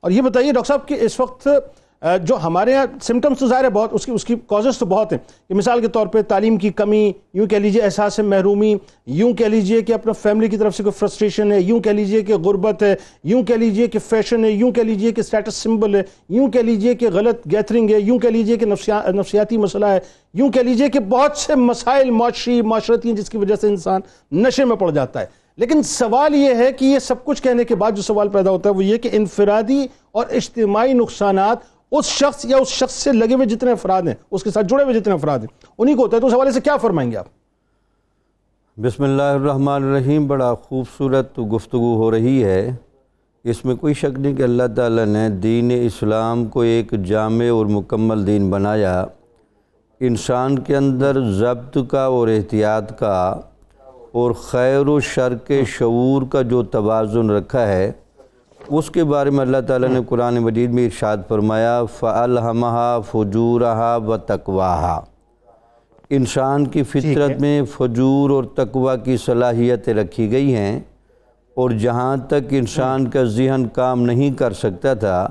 اور یہ بتائیے ڈاکٹر صاحب کہ اس وقت جو ہمارے یہاں سمٹمز تو ظاہر ہے بہت، اس کی اس کی کازز تو بہت ہیں۔ کہ مثال کے طور پہ تعلیم کی کمی، یوں کہہ لیجیے احساس محرومی، یوں کہہ لیجیے کہ اپنا فیملی کی طرف سے کوئی فرسٹریشن ہے، یوں کہہ لیجیے کہ غربت ہے، یوں کہہ لیجیے کہ فیشن ہے، یوں کہہ لیجیے کہ سٹیٹس سمبل ہے، یوں کہہ لیجیے کہ غلط گیتھرنگ ہے، یوں کہہ لیجیے کہ نفسیاتی مسئلہ ہے، یوں کہہ لیجیے کہ بہت سے مسائل معاشری معاشرتی ہیں جس کی وجہ سے انسان نشے میں پڑ جاتا ہے۔ لیکن سوال یہ ہے کہ یہ سب کچھ کہنے کے بعد جو سوال پیدا ہوتا ہے وہ یہ کہ انفرادی اور اجتماعی نقصانات اس شخص یا اس شخص سے لگے ہوئے جتنے افراد ہیں، اس کے ساتھ جڑے ہوئے جتنے افراد ہیں، انہی کو ہوتا ہے تو اس حوالے سے کیا فرمائیں گے آپ؟ بسم اللہ الرحمن الرحیم، بڑا خوبصورت گفتگو ہو رہی ہے۔ اس میں کوئی شک نہیں کہ اللہ تعالیٰ نے دین اسلام کو ایک جامع اور مکمل دین بنایا۔ انسان کے اندر ضبط کا اور احتیاط کا اور خیر و شر کے شعور کا جو توازن رکھا ہے اس کے بارے میں اللہ تعالیٰ نے قرآن مجید میں ارشاد فرمایا فَأَلْحَمَهَا فُجُورَهَا وَتَقْوَاهَا۔ انسان کی فطرت میں فجور اور تقوی کی صلاحیتیں رکھی گئی ہیں اور جہاں تک انسان کا ذہن کام نہیں کر سکتا تھا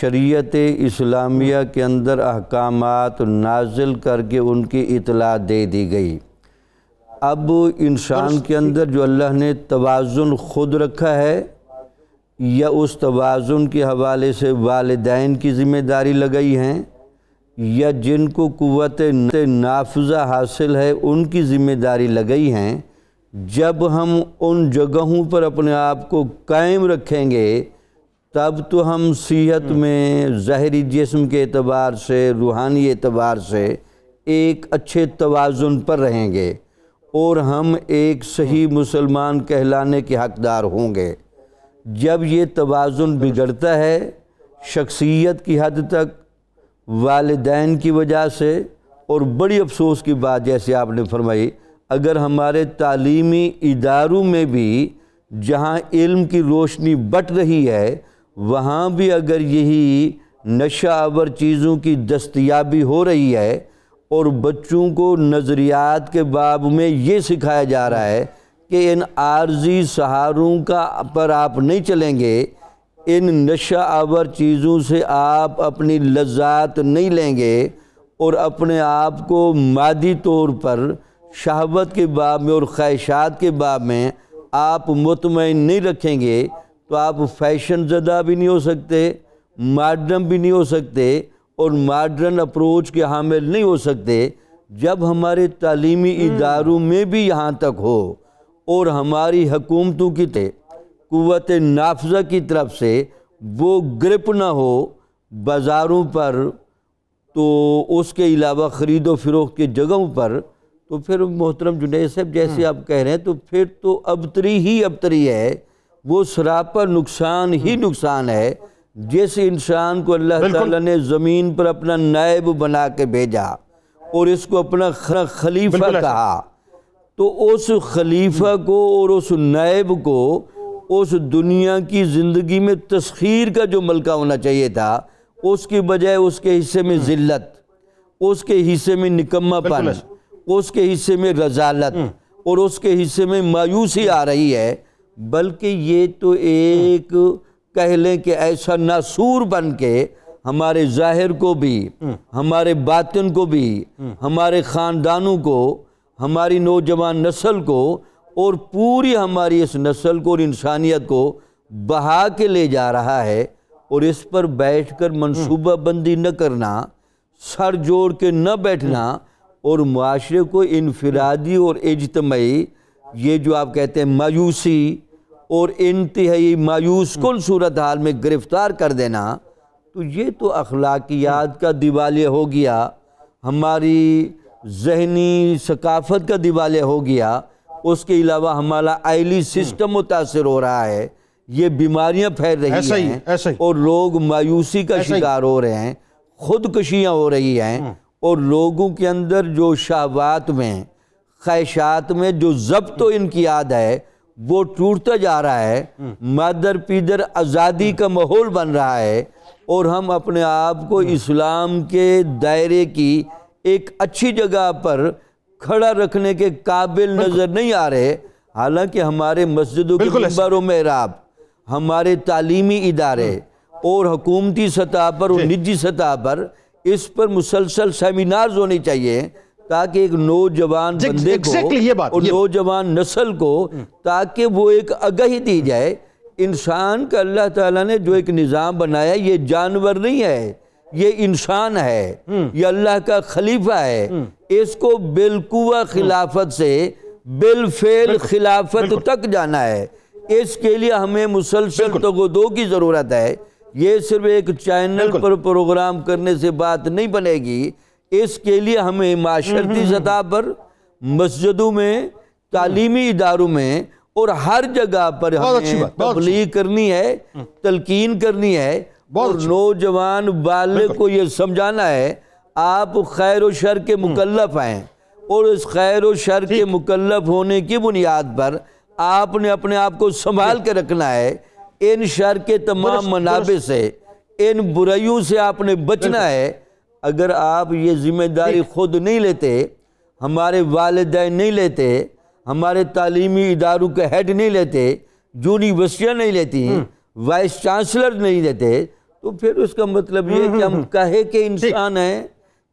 شریعت اسلامیہ کے اندر احکامات نازل کر کے ان کی اطلاع دے دی گئی۔ اب انسان کے اندر جو اللہ نے توازن خود رکھا ہے یا اس توازن کے حوالے سے والدین کی ذمہ داری لگئی ہیں یا جن کو قوت نافذہ حاصل ہے ان کی ذمہ داری لگئی ہیں جب ہم ان جگہوں پر اپنے آپ کو قائم رکھیں گے تب تو ہم صحت میں ظاہری جسم کے اعتبار سے روحانی اعتبار سے ایک اچھے توازن پر رہیں گے۔ اور ہم ایک صحیح مسلمان کہلانے کے حقدار ہوں گے۔ جب یہ توازن بگڑتا ہے شخصیت کی حد تک، والدین کی وجہ سے، اور بڑی افسوس کی بات جیسے آپ نے فرمائی، اگر ہمارے تعلیمی اداروں میں بھی جہاں علم کی روشنی بٹ رہی ہے، وہاں بھی اگر یہی نشہ آور چیزوں کی دستیابی ہو رہی ہے اور بچوں کو نظریات کے باب میں یہ سکھایا جا رہا ہے کہ ان عارضی سہاروں کا پر آپ نہیں چلیں گے، ان نشہ آور چیزوں سے آپ اپنی لذات نہیں لیں گے اور اپنے آپ کو مادی طور پر شہوت کے باب میں اور خواہشات کے باب میں آپ مطمئن نہیں رکھیں گے تو آپ فیشن زدہ بھی نہیں ہو سکتے، ماڈرن بھی نہیں ہو سکتے اور ماڈرن اپروچ کے حامل نہیں ہو سکتے جب ہمارے تعلیمی اداروں میں بھی یہاں تک ہو۔ اور ہماری حکومتوں کی تے قوت نافذہ کی طرف سے وہ گرپ نہ ہو بازاروں پر تو اس کے علاوہ خرید و فروخت کی جگہوں پر تو پھر محترم جنید صاحب جیسے آپ کہہ رہے ہیں تو پھر تو ابتری ہی ابتری ہے۔ وہ سراپا نقصان ہی نقصان ہے۔ جس انسان کو اللہ تعالیٰ نے زمین پر اپنا نائب بنا کے بھیجا اور اس کو اپنا خلیفہ کہا تو اس خلیفہ کو اور اس نائب کو اس دنیا کی زندگی میں تسخیر کا جو ملکہ ہونا چاہیے تھا اس کی بجائے اس کے حصے میں ذلت اس کے حصے میں نکمہ پن اس کے حصے میں رضالت اور اس کے حصے میں مایوسی آ رہی ہے بلکہ یہ تو ایک کہہ لیں کہ ایسا ناسور بن کے ہمارے ظاہر کو بھی ہمارے باطن کو بھی ہمارے خاندانوں کو ہماری نوجوان نسل کو اور پوری ہماری اس نسل کو اور انسانیت کو بہا کے لے جا رہا ہے اور اس پر بیٹھ کر منصوبہ بندی نہ کرنا سر جوڑ کے نہ بیٹھنا اور معاشرے کو انفرادی اور اجتماعی یہ جو آپ کہتے ہیں مایوسی اور انتہائی مایوس کن صورتحال میں گرفتار کر دینا تو یہ تو اخلاقیات کا دیوالیہ ہو گیا ہماری ذہنی ثقافت کا دیوالے ہو گیا اس کے علاوہ ہمارا آئلی سسٹم متاثر ہو رہا ہے یہ بیماریاں پھیل رہی ہیں اور لوگ مایوسی کا شکار ہو رہے ہیں خودکشیاں ہو رہی ہیں اور لوگوں کے اندر جو شہوات میں خواہشات میں جو ضبط و انقیاد ہے وہ ٹوٹتا جا رہا ہے مادر پیدر آزادی کا ماحول بن رہا ہے اور ہم اپنے آپ کو اسلام کے دائرے کی ایک اچھی جگہ پر کھڑا رکھنے کے قابل نظر نہیں آ رہے۔ حالانکہ ہمارے مسجدوں کے ممبر و محراب ہمارے تعلیمی ادارے اور حکومتی سطح پر اور نجی سطح پر اس پر مسلسل سیمینارز ہونے چاہیے۔ تاکہ ایک نوجوان بندے کو اور نوجوان نسل کو تاکہ وہ ایک آگہی دی جائے۔ انسان کا اللہ تعالیٰ نے جو ایک نظام بنایا یہ جانور نہیں ہے یہ انسان ہے یہ اللہ کا خلیفہ ہے۔ اس کو بالقوہ خلافت سے بالفعل خلافت تک جانا ہے۔ اس کے لیے ہمیں مسلسل تگودو کی ضرورت ہے۔ یہ صرف ایک چینل پر پروگرام کرنے سے بات نہیں بنے گی۔ اس کے لیے ہمیں معاشرتی سطح پر مسجدوں میں تعلیمی اداروں میں اور ہر جگہ پر ہمیں تبلیغ کرنی ہے تلقین کرنی ہے اور نوجوان بالغ کو یہ سمجھانا ہے آپ خیر و شر کے مکلف ہیں اور اس خیر و شر کے مکلف ہونے کی بنیاد پر آپ نے اپنے آپ کو سنبھال کے رکھنا ہے ان شر کے تمام منابع سے ان برائیوں سے آپ نے بچنا ہے اگر آپ یہ ذمہ داری خود نہیں لیتے ہمارے والدین نہیں لیتے ہمارے تعلیمی اداروں کے ہیڈ نہیں لیتے یونیورسٹیاں نہیں لیتی وائس چانسلر نہیں لیتے تو پھر اس کا مطلب یہ ہے کہ ہم کہے کہ انسان ہیں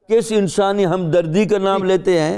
کس انسانی ہمدردی کا نام لیتے ہیں؟